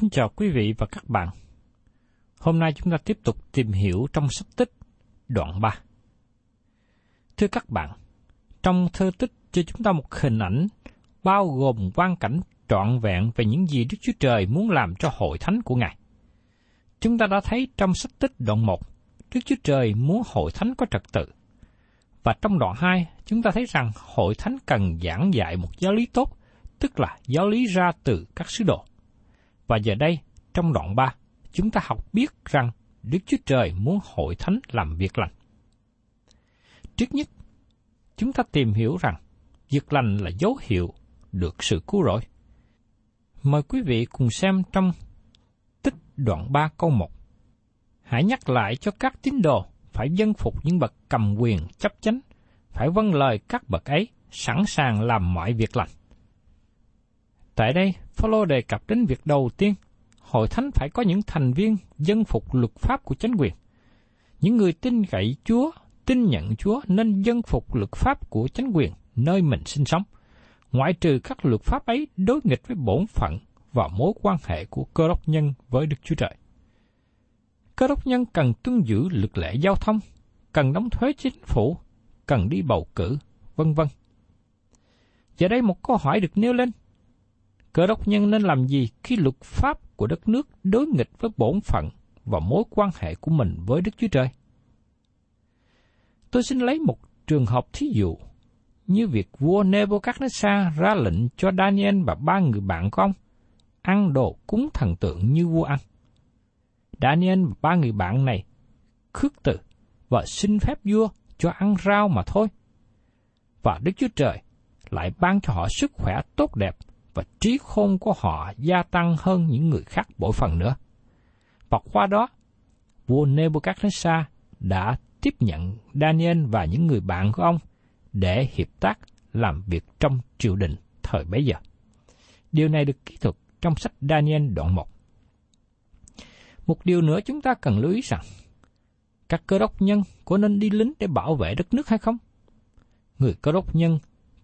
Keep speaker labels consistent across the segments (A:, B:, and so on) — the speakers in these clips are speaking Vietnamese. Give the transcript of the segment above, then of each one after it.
A: Kính chào quý vị và các bạn. Hôm nay chúng ta tiếp tục tìm hiểu trong sách tích đoạn 3. Thưa các bạn, trong thơ tích cho chúng ta một hình ảnh bao gồm quan cảnh trọn vẹn về những gì Đức Chúa Trời muốn làm cho hội thánh của Ngài. Chúng ta đã thấy trong sách tích đoạn 1, Đức Chúa Trời muốn hội thánh có trật tự. Và trong đoạn 2, chúng ta thấy rằng hội thánh cần giảng dạy một giáo lý tốt, tức là giáo lý ra từ các sứ đồ. Và giờ đây, trong đoạn 3, chúng ta học biết rằng Đức Chúa Trời muốn hội thánh làm việc lành. Trước nhất, chúng ta tìm hiểu rằng việc lành là dấu hiệu được sự cứu rỗi. Mời quý vị cùng xem trong tích đoạn 3 câu 1. Hãy nhắc lại cho các tín đồ phải dân phục những bậc cầm quyền chấp chánh, phải vâng lời các bậc ấy, sẵn sàng làm mọi việc lành. Tại đây, Phaolô đề cập đến việc đầu tiên, hội thánh phải có những thành viên dân phục luật pháp của chính quyền. Những người tin cậy Chúa, tin nhận Chúa nên dân phục luật pháp của chính quyền nơi mình sinh sống, ngoại trừ các luật pháp ấy đối nghịch với bổn phận và mối quan hệ của cơ đốc nhân với Đức Chúa Trời. Cơ đốc nhân cần tuân giữ luật lệ giao thông, cần đóng thuế chính phủ, cần đi bầu cử, vân vân. Giờ đây một câu hỏi được nêu lên. Cơ đốc nhân nên làm gì khi luật pháp của đất nước đối nghịch với bổn phận và mối quan hệ của mình với Đức Chúa Trời? Tôi xin lấy một trường hợp thí dụ như việc vua Nebuchadnezzar ra lệnh cho Daniel và ba người bạn của ông ăn đồ cúng thần tượng như vua ăn. Daniel và ba người bạn này khước từ và xin phép vua cho ăn rau mà thôi. Và Đức Chúa Trời lại ban cho họ sức khỏe tốt đẹp và trí khôn của họ gia tăng hơn những người khác bội phần nữa. Và qua đó, vua Nebuchadnezzar đã tiếp nhận Daniel và những người bạn của ông để hiệp tác làm việc trong triều đình thời bấy giờ. Điều này được kỹ thuật trong sách Daniel đoạn 1. Một điều nữa chúng ta cần lưu ý rằng, các cơ đốc nhân có nên đi lính để bảo vệ đất nước hay không? Người cơ đốc nhân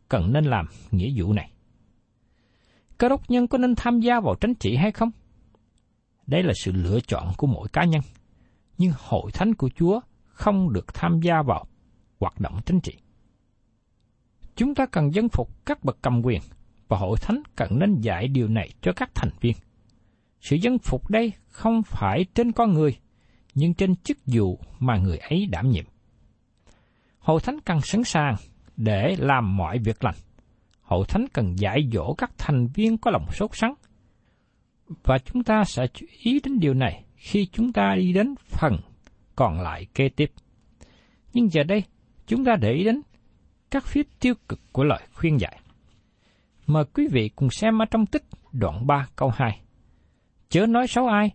A: cần nên làm nghĩa vụ này. Cơ đốc nhân có nên tham gia vào tránh trị hay không? Đây là sự lựa chọn của mỗi cá nhân. Nhưng hội thánh của Chúa không được tham gia vào hoạt động chính trị. Chúng ta cần dân phục các bậc cầm quyền và hội thánh cần nên dạy điều này cho các thành viên. Sự dân phục đây không phải trên con người, nhưng trên chức vụ mà người ấy đảm nhiệm. Hội thánh cần sẵn sàng để làm mọi việc lành. Hội thánh cần dạy dỗ các thành viên có lòng sốt sắng. Và chúng ta sẽ chú ý đến điều này khi chúng ta đi đến phần còn lại kế tiếp. Nhưng giờ đây, chúng ta để ý đến các phía tiêu cực của lời khuyên dạy. Mời quý vị cùng xem ở trong tích đoạn 3 câu 2. Chớ nói xấu ai,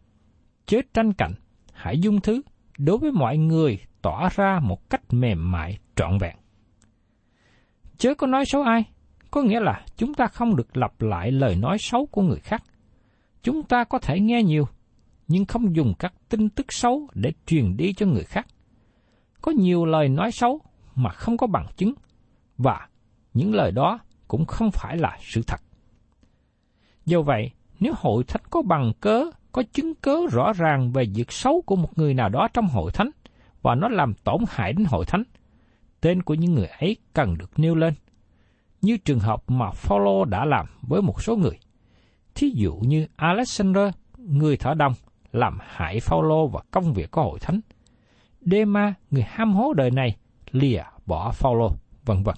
A: chớ tranh cạnh, hãy dung thứ, đối với mọi người tỏ ra một cách mềm mại trọn vẹn. Chớ có nói xấu ai, có nghĩa là chúng ta không được lặp lại lời nói xấu của người khác. Chúng ta có thể nghe nhiều, nhưng không dùng các tin tức xấu để truyền đi cho người khác. Có nhiều lời nói xấu mà không có bằng chứng, và những lời đó cũng không phải là sự thật. Do vậy, nếu hội thánh có bằng cớ, có chứng cớ rõ ràng về việc xấu của một người nào đó trong hội thánh, và nó làm tổn hại đến hội thánh, tên của những người ấy cần được nêu lên. Như trường hợp mà Phaolô đã làm với một số người. Thí dụ như Alexander, người thở đông, làm hại Phaolô và công việc của hội thánh. Dema, người ham hố đời này, lìa bỏ Phaolô, vân vân.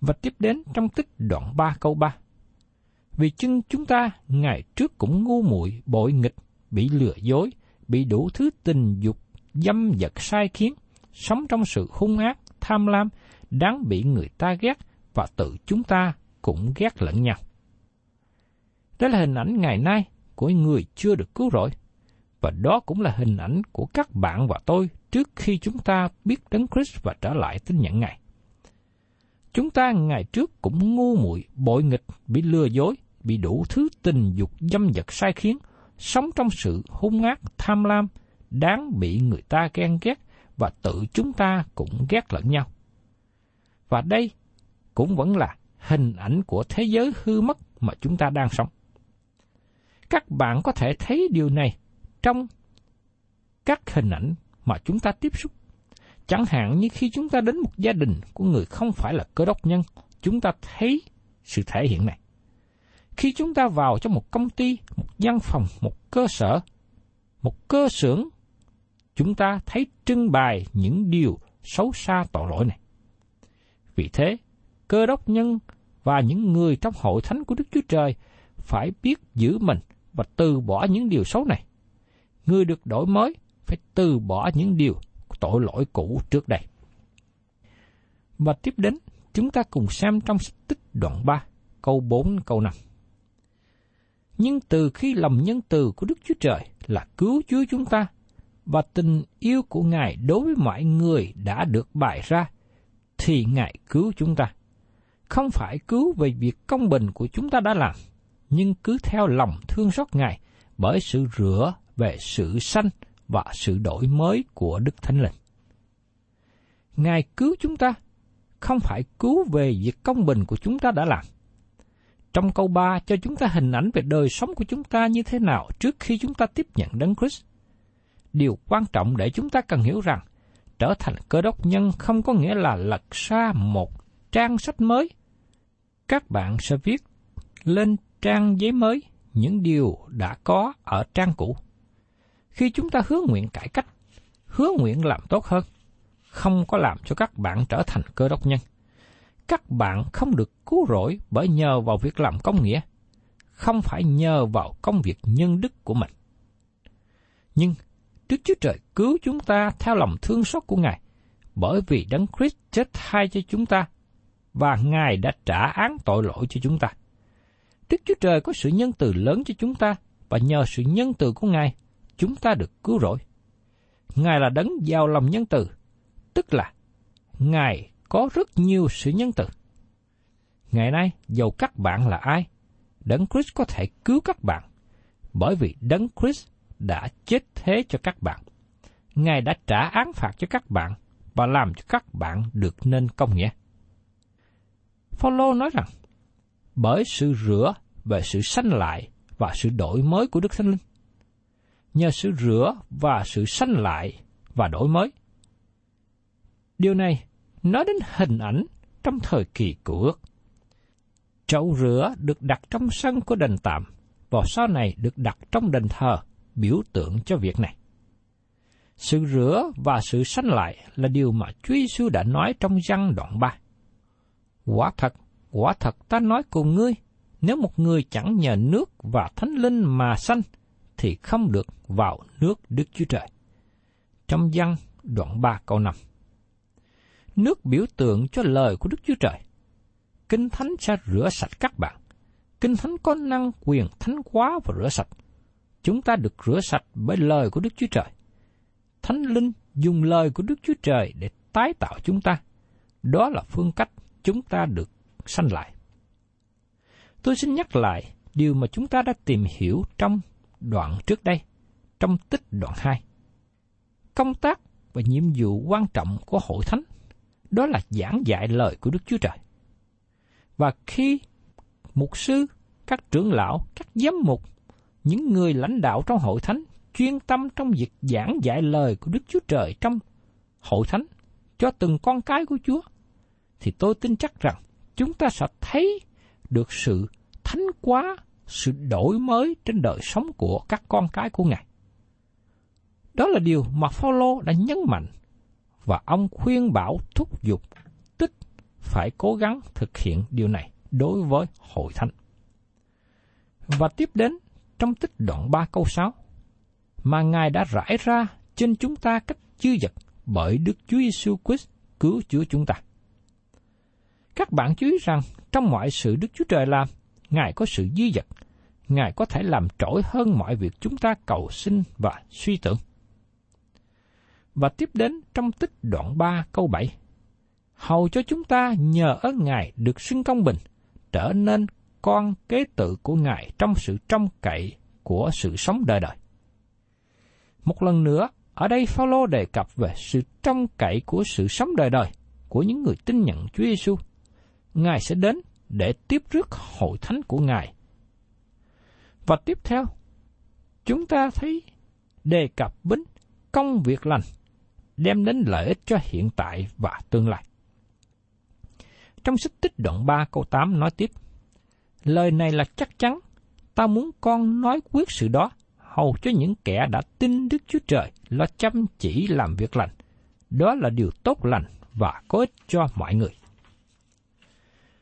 A: Và tiếp đến trong tích đoạn 3 câu 3. Vì chân chúng ta ngày trước cũng ngu muội bội nghịch, bị lừa dối, bị đủ thứ tình dục, dâm vật sai khiến, sống trong sự hung ác, tham lam, đáng bị người ta ghét và tự chúng ta cũng ghét lẫn nhau. Đó là hình ảnh ngày nay của người chưa được cứu rỗi. Và đó cũng là hình ảnh của các bạn và tôi trước khi chúng ta biết Đấng Christ và trở lại tin nhận Ngài. Chúng ta ngày trước cũng ngu muội, bội nghịch, bị lừa dối, bị đủ thứ tình dục dâm dật sai khiến, sống trong sự hung ác, tham lam, đáng bị người ta ghen ghét và tự chúng ta cũng ghét lẫn nhau. Và đây cũng vẫn là hình ảnh của thế giới hư mất mà chúng ta đang sống. Các bạn có thể thấy điều này trong các hình ảnh mà chúng ta tiếp xúc. Chẳng hạn như khi chúng ta đến một gia đình của người không phải là cơ đốc nhân, chúng ta thấy sự thể hiện này. Khi chúng ta vào trong một công ty, một văn phòng, một cơ sở, một cơ xưởng, chúng ta thấy trưng bày những điều xấu xa tội lỗi này. Vì thế, cơ đốc nhân và những người trong hội thánh của Đức Chúa Trời phải biết giữ mình và từ bỏ những điều xấu này. Người được đổi mới phải từ bỏ những điều tội lỗi cũ trước đây. Và tiếp đến, chúng ta cùng xem trong sách tích đoạn 3, câu 4 câu 5. Nhưng từ khi lòng nhân từ của Đức Chúa Trời là cứu Chúa chúng ta, và tình yêu của Ngài đối với mọi người đã được bày ra, thì Ngài cứu chúng ta. Không phải cứu về việc công bình của chúng ta đã làm, nhưng cứ theo lòng thương xót Ngài bởi sự rửa về sự sanh và sự đổi mới của Đức Thánh Linh. Ngài cứu chúng ta, không phải cứu về việc công bình của chúng ta đã làm. Trong câu 3 cho chúng ta hình ảnh về đời sống của chúng ta như thế nào trước khi chúng ta tiếp nhận Đấng Christ. Điều quan trọng để chúng ta cần hiểu rằng, trở thành cơ đốc nhân không có nghĩa là lật ra một trang sách mới. Các bạn sẽ viết lên trang giấy mới những điều đã có ở trang cũ. Khi chúng ta hứa nguyện cải cách, hứa nguyện làm tốt hơn, không có làm cho các bạn trở thành cơ đốc nhân. Các bạn không được cứu rỗi bởi nhờ vào việc làm công nghĩa, không phải nhờ vào công việc nhân đức của mình. Nhưng Đức Chúa Trời cứu chúng ta theo lòng thương xót của Ngài, bởi vì Đấng Christ chết thay cho chúng ta, và Ngài đã trả án tội lỗi cho chúng ta. Đức Chúa Trời có sự nhân từ lớn cho chúng ta, và nhờ sự nhân từ của Ngài, chúng ta được cứu rỗi. Ngài là đấng giàu lòng nhân từ, tức là Ngài có rất nhiều sự nhân từ. Ngày nay, dầu các bạn là ai, Đấng Christ có thể cứu các bạn, bởi vì Đấng Christ đã chết thế cho các bạn. Ngài đã trả án phạt cho các bạn và làm cho các bạn được nên công nghĩa. Phaolô nói rằng, bởi sự rửa về sự sanh lại và sự đổi mới của Đức Thánh Linh. Nhờ sự rửa và sự sanh lại và đổi mới. Điều này nói đến hình ảnh trong thời kỳ của ước. Chậu rửa được đặt trong sân của đền tạm và sau này được đặt trong đền thờ biểu tượng cho việc này. Sự rửa và sự sanh lại là điều mà Chúa Giêsu đã nói trong văn đoạn 3. Quả thật, quả thật ta nói cùng ngươi, nếu một người chẳng nhờ nước và thánh linh mà sanh, thì không được vào nước Đức Chúa Trời. Trong văn đoạn 3 câu 5 Nước biểu tượng cho lời của Đức Chúa Trời. Kinh Thánh sẽ rửa sạch các bạn. Kinh Thánh có năng quyền thánh hóa và rửa sạch. Chúng ta được rửa sạch bởi lời của Đức Chúa Trời. Thánh Linh dùng lời của Đức Chúa Trời để tái tạo chúng ta. Đó là phương cách chúng ta được sanh lại. Tôi xin nhắc lại điều mà chúng ta đã tìm hiểu trong đoạn trước đây, trong tích đoạn 2. Công tác và nhiệm vụ quan trọng của hội thánh đó là giảng dạy lời của Đức Chúa Trời. Và khi mục sư, các trưởng lão, các giám mục, những người lãnh đạo trong hội thánh chuyên tâm trong việc giảng dạy lời của Đức Chúa Trời trong hội thánh cho từng con cái của Chúa, thì tôi tin chắc rằng chúng ta sẽ thấy được sự thánh quá, sự đổi mới trên đời sống của các con cái của Ngài. Đó là điều mà Phaolô đã nhấn mạnh và ông khuyên bảo thúc giục tích phải cố gắng thực hiện điều này đối với hội thánh. Và tiếp đến trong tích đoạn 3 câu 6 mà Ngài đã rải ra trên chúng ta cách chư vật bởi Đức Chúa Giêsu Christ cứu chữa chúng ta. Các bạn chú ý rằng trong mọi sự Đức Chúa Trời làm, Ngài có sự dư dật, Ngài có thể làm trỗi hơn mọi việc chúng ta cầu xin và suy tưởng. Và tiếp đến trong tích đoạn 3 câu 7. Hầu cho chúng ta nhờ ơn Ngài được xưng công bình, trở nên con kế tự của Ngài trong sự trông cậy của sự sống đời đời. Một lần nữa, ở đây Phaolô đề cập về sự trông cậy của sự sống đời đời của những người tin nhận Chúa Giêsu. Ngài sẽ đến để tiếp rước hội thánh của Ngài. Và tiếp theo, chúng ta thấy đề cập đến công việc lành đem đến lợi ích cho hiện tại và tương lai. Trong sách tích đoạn 3 câu 8 nói tiếp, Lời này là chắc chắn, ta muốn con nói quyết sự đó, hầu cho những kẻ đã tin Đức Chúa Trời lo chăm chỉ làm việc lành. Đó là điều tốt lành và có ích cho mọi người.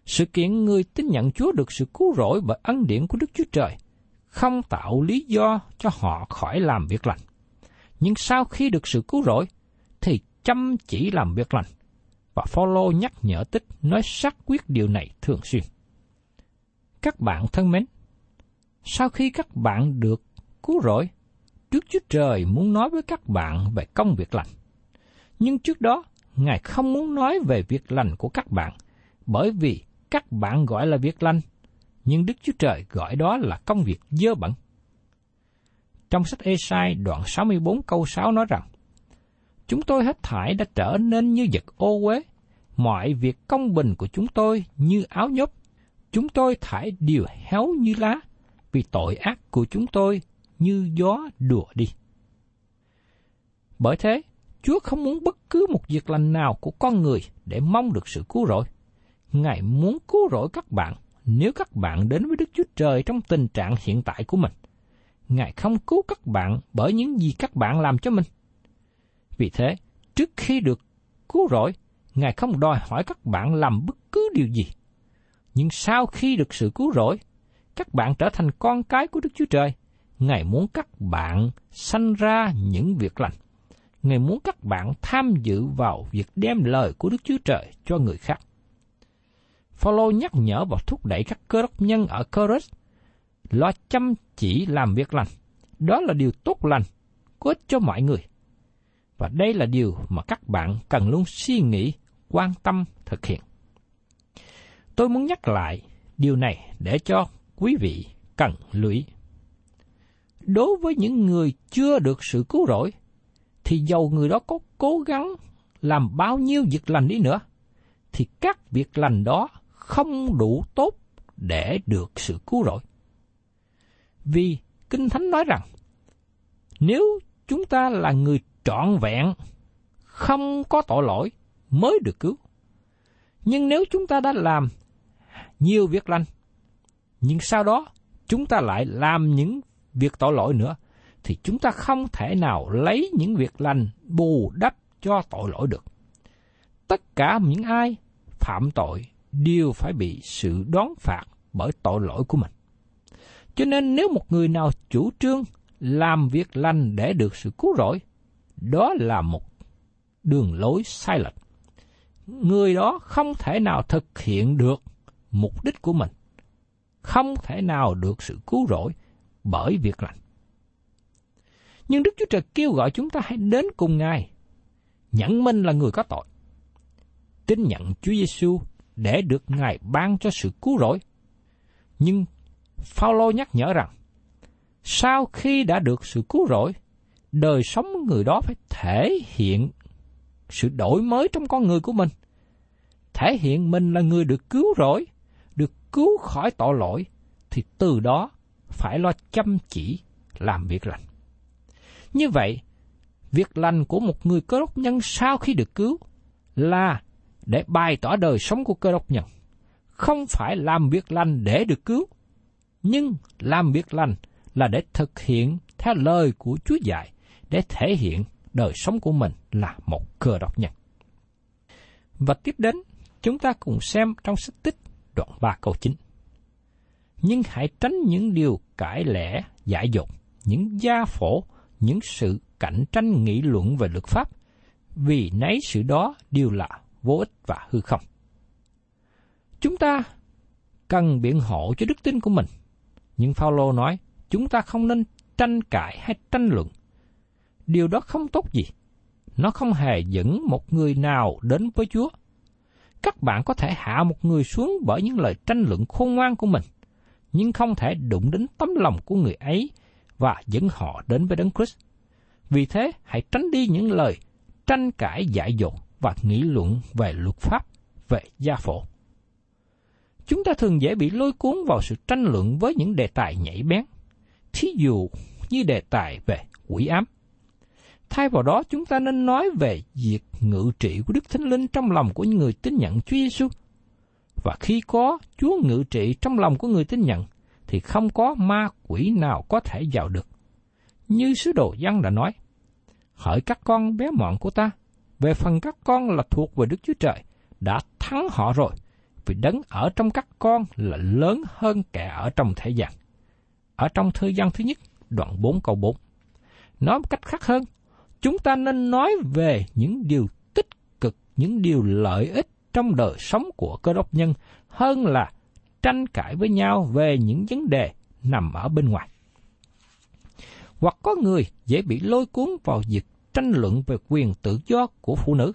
A: Sự kiện người tin nhận Chúa được sự cứu rỗi bởi ân điển của Đức Chúa Trời không tạo lý do cho họ khỏi làm việc lành. Nhưng sau khi được sự cứu rỗi, thì chăm chỉ làm việc lành. Và Phaolô nhắc nhở tích nói xác quyết điều này thường xuyên. Các bạn thân mến, sau khi các bạn được cứu rỗi, Đức Chúa Trời muốn nói với các bạn về công việc lành. Nhưng trước đó, Ngài không muốn nói về việc lành của các bạn, bởi vì các bạn gọi là việc lành, nhưng Đức Chúa Trời gọi đó là công việc dơ bẩn. Trong sách Esai đoạn 64 câu 6 nói rằng, Chúng tôi hết thải đã trở nên như vật ô uế, mọi việc công bình của chúng tôi như áo nhốt. Chúng tôi thải điều héo như lá, vì tội ác của chúng tôi như gió đùa đi. Bởi thế, Chúa không muốn bất cứ một việc lành nào của con người để mong được sự cứu rỗi. Ngài muốn cứu rỗi các bạn nếu các bạn đến với Đức Chúa Trời trong tình trạng hiện tại của mình. Ngài không cứu các bạn bởi những gì các bạn làm cho mình. Vì thế, trước khi được cứu rỗi, Ngài không đòi hỏi các bạn làm bất cứ điều gì. Nhưng sau khi được sự cứu rỗi, các bạn trở thành con cái của Đức Chúa Trời. Ngài muốn các bạn sanh ra những việc lành. Ngài muốn các bạn tham dự vào việc đem lời của Đức Chúa Trời cho người khác. Phaolô nhắc nhở và thúc đẩy các cơ đốc nhân ở Corinth lo chăm chỉ làm việc lành. Đó là điều tốt lành, có ích cho mọi người. Và đây là điều mà các bạn cần luôn suy nghĩ, quan tâm thực hiện. Tôi muốn nhắc lại điều này để cho quý vị cần lưu ý. Đối với những người chưa được sự cứu rỗi, thì dầu người đó có cố gắng làm bao nhiêu việc lành đi nữa, thì các việc lành đó không đủ tốt để được sự cứu rỗi. Vì Kinh Thánh nói rằng, nếu chúng ta là người trọn vẹn, không có tội lỗi mới được cứu. Nhưng nếu chúng ta đã làm nhiều việc lành, nhưng sau đó chúng ta lại làm những việc tội lỗi nữa, thì chúng ta không thể nào lấy những việc lành bù đắp cho tội lỗi được. Tất cả những ai phạm tội đều phải bị sự đón phạt bởi tội lỗi của mình. Cho nên nếu một người nào chủ trương làm việc lành để được sự cứu rỗi, đó là một đường lối sai lệch. Người đó không thể nào thực hiện được mục đích của mình, không thể nào được sự cứu rỗi bởi việc lành. Nhưng Đức Chúa Trời kêu gọi chúng ta hãy đến cùng Ngài, nhận mình là người có tội. Tin nhận Chúa Giêsu để được Ngài ban cho sự cứu rỗi. Nhưng Phaolô nhắc nhở rằng, sau khi đã được sự cứu rỗi, đời sống người đó phải thể hiện sự đổi mới trong con người của mình. Thể hiện mình là người được cứu rỗi, cứu khỏi tội lỗi, thì từ đó phải lo chăm chỉ làm việc lành. Như vậy, việc lành của một người cơ đốc nhân sau khi được cứu là để bày tỏ đời sống của cơ đốc nhân. Không phải làm việc lành để được cứu, nhưng làm việc lành là để thực hiện theo lời của Chúa dạy, để thể hiện đời sống của mình là một cơ đốc nhân. Và tiếp đến, chúng ta cùng xem trong sách tích đoạn 3 câu 9. Nhưng hãy tránh những điều cãi lẽ, giải dột, những gia phổ, những sự cạnh tranh nghị luận về luật pháp, vì nấy sự đó đều là vô ích và hư không. Chúng ta cần biện hộ cho đức tin của mình, nhưng Phaolô nói chúng ta không nên tranh cãi hay tranh luận. Điều đó không tốt gì. Nó không hề dẫn một người nào đến với Chúa. Các bạn có thể hạ một người xuống bởi những lời tranh luận khôn ngoan của mình, nhưng không thể đụng đến tấm lòng của người ấy và dẫn họ đến với Đấng Christ. Vì thế, hãy tránh đi những lời tranh cãi dại dột và nghị luận về luật pháp, về gia phổ. Chúng ta thường dễ bị lôi cuốn vào sự tranh luận với những đề tài nhảy bén, thí dụ như đề tài về quỷ ám. Thay vào đó, chúng ta nên nói về việc ngự trị của Đức Thánh Linh trong lòng của những người tin nhận Chúa Giêsu. Và khi có Chúa ngự trị trong lòng của người tin nhận, thì không có ma quỷ nào có thể vào được. Như sứ đồ Giăng đã nói, hỡi các con bé mọn của ta, về phần các con là thuộc về Đức Chúa Trời, đã thắng họ rồi, vì đấng ở trong các con là lớn hơn kẻ ở trong thế gian. Ở trong thư gian thứ nhất, đoạn 4 câu 4. Nói một cách khác hơn, chúng ta nên nói về những điều tích cực, những điều lợi ích trong đời sống của cơ đốc nhân hơn là tranh cãi với nhau về những vấn đề nằm ở bên ngoài. Hoặc có người dễ bị lôi cuốn vào việc tranh luận về quyền tự do của phụ nữ.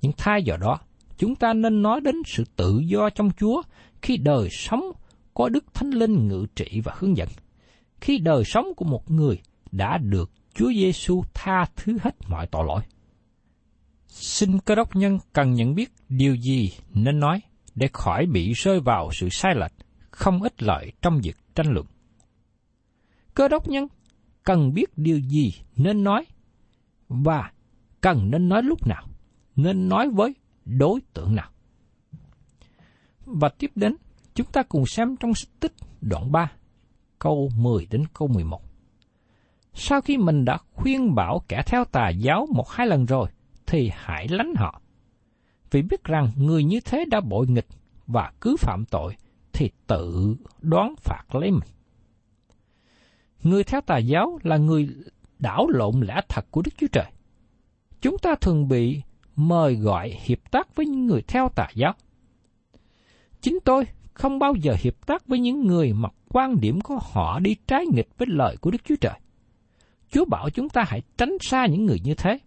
A: Nhưng thay vào đó, chúng ta nên nói đến sự tự do trong Chúa khi đời sống có Đức Thánh Linh ngự trị và hướng dẫn. Khi đời sống của một người đã được Chúa Giêsu tha thứ hết mọi tội lỗi. Xin cơ đốc nhân cần nhận biết điều gì nên nói để khỏi bị rơi vào sự sai lệch, không ích lợi trong việc tranh luận. Cơ đốc nhân cần biết điều gì nên nói và cần nên nói lúc nào, nên nói với đối tượng nào. Và tiếp đến, chúng ta cùng xem trong sách tích đoạn 3, câu 10 đến câu 11. Sau khi mình đã khuyên bảo kẻ theo tà giáo một hai lần rồi, thì hãy lánh họ. Vì biết rằng người như thế đã bội nghịch và cứ phạm tội, thì tự đoán phạt lấy mình. Người theo tà giáo là người đảo lộn lẽ thật của Đức Chúa Trời. Chúng ta thường bị mời gọi hiệp tác với những người theo tà giáo. Chính tôi không bao giờ hiệp tác với những người mà quan điểm của họ đi trái nghịch với lời của Đức Chúa Trời. Chúa bảo chúng ta hãy tránh xa những người như thế.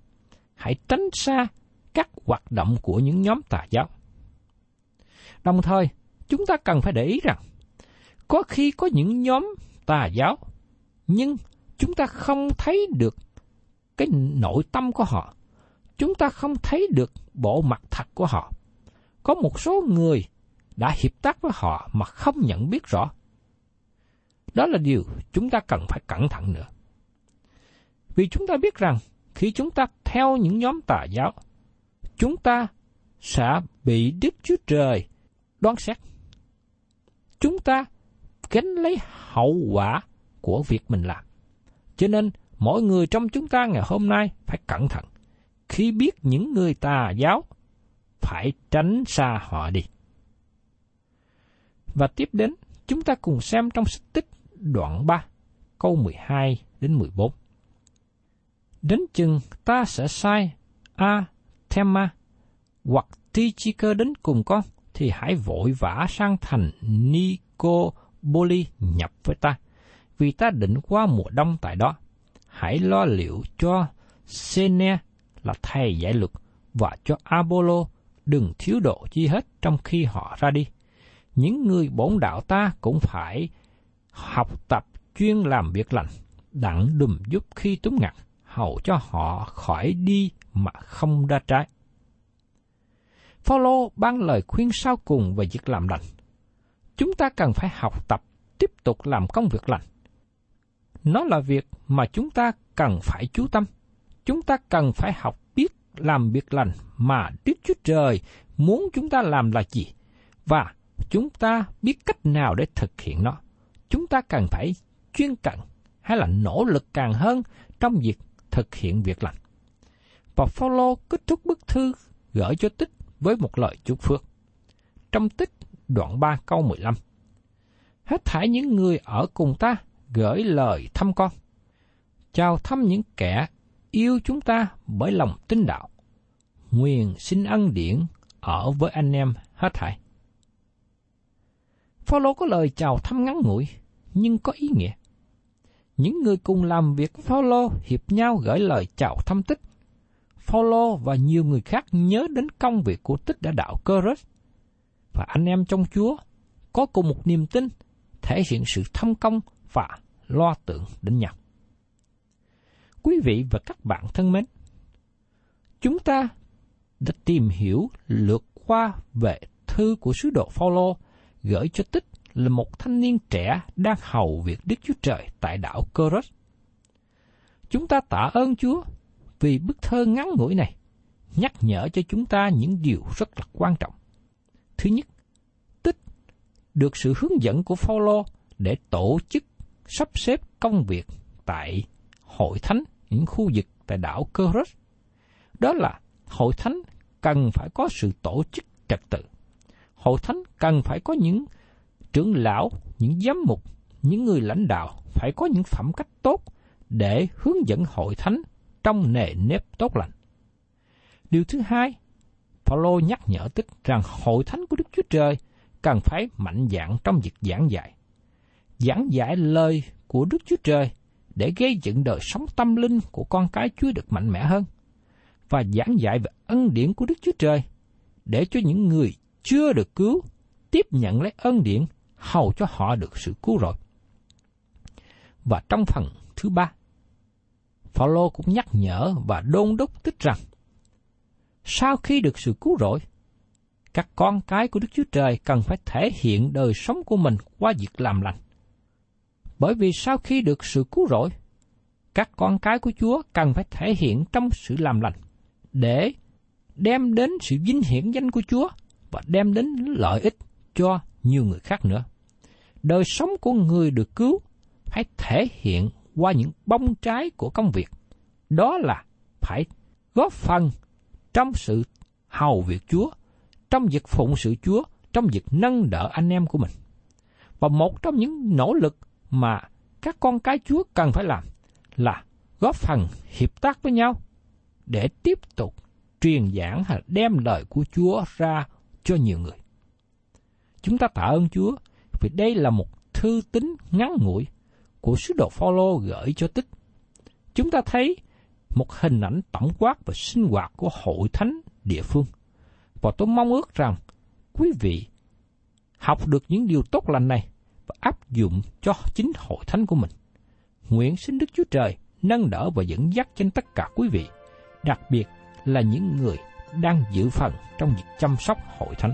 A: Hãy tránh xa các hoạt động của những nhóm tà giáo. Đồng thời, chúng ta cần phải để ý rằng, có khi có những nhóm tà giáo, nhưng chúng ta không thấy được cái nội tâm của họ. Chúng ta không thấy được bộ mặt thật của họ. Có một số người đã hiệp tác với họ mà không nhận biết rõ. Đó là điều chúng ta cần phải cẩn thận nữa. Vì chúng ta biết rằng khi chúng ta theo những nhóm tà giáo, chúng ta sẽ bị Đức Chúa Trời đoán xét. Chúng ta gánh lấy hậu quả của việc mình làm. Cho nên, mỗi người trong chúng ta ngày hôm nay phải cẩn thận. Khi biết những người tà giáo, phải tránh xa họ đi. Và tiếp đến, chúng ta cùng xem trong sách tích đoạn 3, câu 12 đến 14. Đến chừng ta sẽ sai A Thema hoặc Tychicơ đến cùng con, thì hãy vội vã sang thành Nicoboli nhập với ta, vì ta định qua mùa đông tại đó. Hãy lo liệu cho Sene là thầy giải luật và cho Apollo đừng thiếu độ chi hết trong khi họ ra đi. Những người bổn đạo ta cũng phải học tập chuyên làm việc lành, đặng đùm giúp khi túng ngặt, hầu cho họ khỏi đi mà không ra trái. Phaolô ban lời khuyên sau cùng về việc làm lành. Chúng ta cần phải học tập tiếp tục làm công việc lành. Nó là việc mà chúng ta cần phải chú tâm. Chúng ta cần phải học biết làm việc lành mà Đức Chúa Trời muốn chúng ta làm là gì và chúng ta biết cách nào để thực hiện nó. Chúng ta cần phải chuyên cận hay là nỗ lực càng hơn trong việc thực hiện việc lành. Và Phaolô kết thúc bức thư gửi cho Tích với một lời chúc phước. Trong Tích đoạn 3 câu 15 Hết thảy những người ở cùng ta gửi lời thăm con. Chào thăm những kẻ yêu chúng ta bởi lòng tin đạo. Nguyện xin ân điển ở với anh em hết thảy. Phaolô có lời chào thăm ngắn ngủi, nhưng có ý nghĩa. Những người cùng làm việc với Phaolô hiệp nhau gửi lời chào thăm tích. Phaolô và nhiều người khác nhớ đến công việc của tích đã đạo Cơ-rớt. Và anh em trong Chúa có cùng một niềm tin thể hiện sự thâm công và lo tưởng đến nhau. Quý vị và các bạn thân mến, chúng ta đã tìm hiểu lượt qua về thư của sứ đồ Phaolô gửi cho Tích là một thanh niên trẻ đang hầu việc Đức Chúa Trời tại đảo Coros. Chúng ta tạ ơn Chúa vì bức thơ ngắn ngủi này nhắc nhở cho chúng ta những điều rất là quan trọng. Thứ nhất, Tích được sự hướng dẫn của Phaolô để tổ chức sắp xếp công việc tại hội thánh những khu vực tại đảo Coros. Đó là hội thánh cần phải có sự tổ chức trật tự. Hội thánh cần phải có những trưởng lão, những giám mục, những người lãnh đạo phải có những phẩm cách tốt để hướng dẫn hội thánh trong nề nếp tốt lành. Điều thứ hai, Paulo nhắc nhở tích rằng hội thánh của Đức Chúa Trời cần phải mạnh dạn trong việc giảng dạy. Giảng dạy lời của Đức Chúa Trời để gây dựng đời sống tâm linh của con cái Chúa được mạnh mẽ hơn và giảng dạy về ân điển của Đức Chúa Trời để cho những người chưa được cứu tiếp nhận lấy ân điển hầu cho họ được sự cứu rỗi. Và trong phần thứ ba, Phaolô cũng nhắc nhở và đôn đốc tích rằng sau khi được sự cứu rỗi, các con cái của Đức Chúa Trời cần phải thể hiện đời sống của mình qua việc làm lành. Bởi vì sau khi được sự cứu rỗi, các con cái của Chúa cần phải thể hiện trong sự làm lành để đem đến sự vinh hiển danh của Chúa và đem đến lợi ích cho nhiều người khác nữa. Đời sống của người được cứu phải thể hiện qua những bông trái của công việc. Đó là phải góp phần trong sự hầu việc Chúa, trong việc phụng sự Chúa, trong việc nâng đỡ anh em của mình. Và một trong những nỗ lực mà các con cái Chúa cần phải làm là góp phần hiệp tác với nhau để tiếp tục truyền giảng hay đem lời của Chúa ra cho nhiều người. Chúng ta tạ ơn Chúa vì đây là một thư tín ngắn ngủi của sứ đồ Phaolô gửi cho Tích. Chúng ta thấy một hình ảnh tổng quát và sinh hoạt của hội thánh địa phương. Và tôi mong ước rằng quý vị học được những điều tốt lành này và áp dụng cho chính hội thánh của mình. Nguyện xin Đức Chúa Trời nâng đỡ và dẫn dắt trên tất cả quý vị, đặc biệt là những người đang giữ phần trong việc chăm sóc hội thánh.